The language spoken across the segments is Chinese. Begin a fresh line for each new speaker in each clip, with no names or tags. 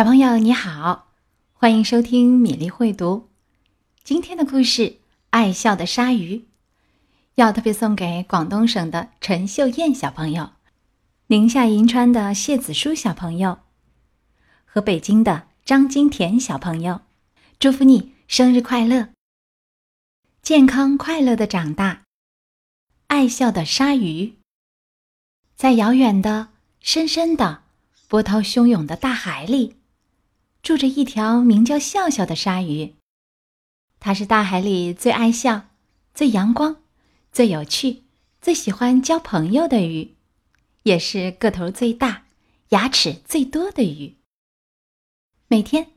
小朋友你好，欢迎收听米粒会读。今天的故事《爱笑的鲨鱼》，要特别送给广东省的陈秀燕小朋友、宁夏银川的谢子舒小朋友和北京的张金田小朋友。祝福你生日快乐，健康快乐的长大。爱笑的鲨鱼，在遥远的、深深的、波涛汹涌的大海里。住着一条名叫笑笑的鲨鱼，它是大海里最爱笑、最阳光、最有趣、最喜欢交朋友的鱼，也是个头最大、牙齿最多的鱼。每天，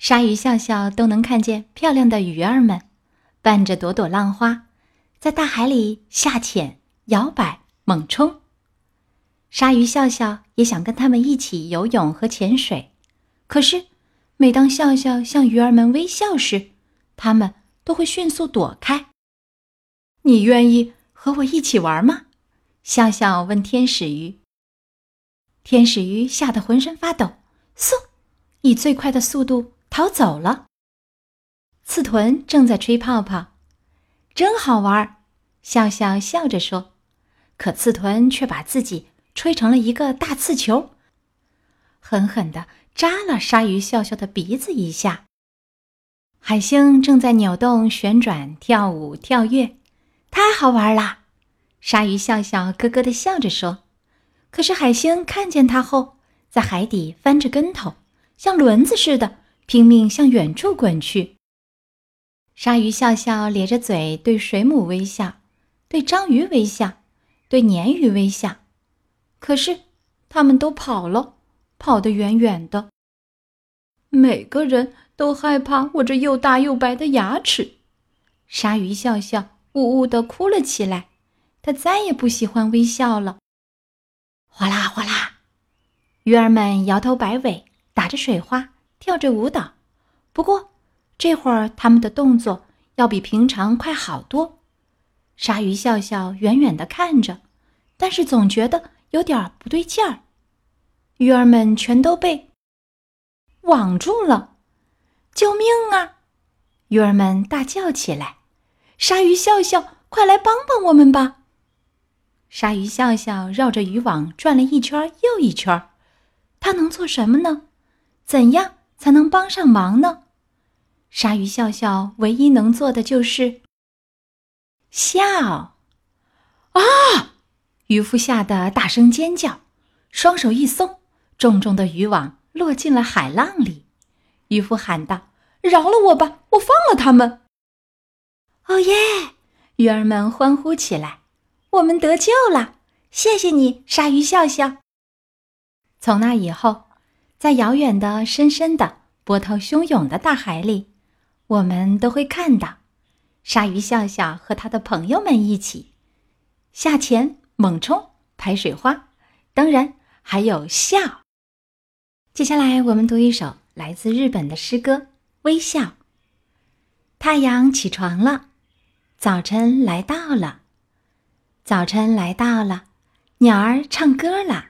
鲨鱼笑笑都能看见漂亮的鱼儿们，伴着朵朵浪花，在大海里下潜、摇摆、猛冲。鲨鱼笑笑也想跟他们一起游泳和潜水，可是。每当笑笑向鱼儿们微笑时，它们都会迅速躲开。你愿意和我一起玩吗？笑笑问天使鱼。天使鱼吓得浑身发抖，嗖，以最快的速度逃走了。刺豚正在吹泡泡，真好玩。笑笑笑着说，可刺豚却把自己吹成了一个大刺球，狠狠的。扎了鲨鱼笑笑的鼻子一下。海星正在扭动、旋转、跳舞、跳跃，太好玩啦！鲨鱼笑笑咯咯的笑着说。可是海星看见它后，在海底翻着跟头，像轮子似的，拼命向远处滚去。鲨鱼笑笑咧着嘴对水母微笑，对章鱼微笑，对鲶鱼微笑，可是他们都跑了。跑得远远的，每个人都害怕我这又大又白的牙齿。鲨鱼笑笑呜呜地哭了起来，它再也不喜欢微笑了。哗啦哗啦，鱼儿们摇头摆尾，打着水花，跳着舞蹈。不过这会儿他们的动作要比平常快好多。鲨鱼笑笑远远地看着，但是总觉得有点不对劲儿。鱼儿们全都被网住了，救命啊！鱼儿们大叫起来：“鲨鱼笑笑，快来帮帮我们吧！”鲨鱼笑笑绕着渔网转了一圈又一圈，它能做什么呢？怎样才能帮上忙呢？鲨鱼笑笑唯一能做的就是笑。啊！渔夫吓得大声尖叫，双手一松。重重的渔网落进了海浪里，渔夫喊道：“饶了我吧，我放了他们！”哦耶！鱼儿们欢呼起来：“我们得救了！谢谢你，鲨鱼笑笑。”从那以后，在遥远的、深深的、波涛汹涌的大海里，我们都会看到鲨鱼笑笑和他的朋友们一起下潜、猛冲、拍水花，当然还有笑。接下来，我们读一首来自日本的诗歌《微笑》。太阳起床了，早晨来到了，早晨来到了，鸟儿唱歌了，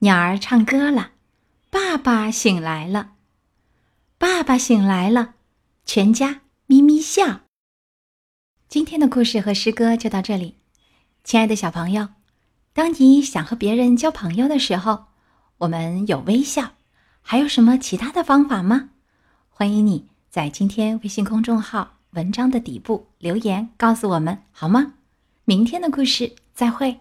鸟儿唱歌了，爸爸醒来了，爸爸醒来了，全家咪咪笑。今天的故事和诗歌就到这里，亲爱的小朋友，当你想和别人交朋友的时候。我们有微笑，还有什么其他的方法吗？欢迎你在今天微信公众号文章的底部留言告诉我们，好吗？明天的故事再会。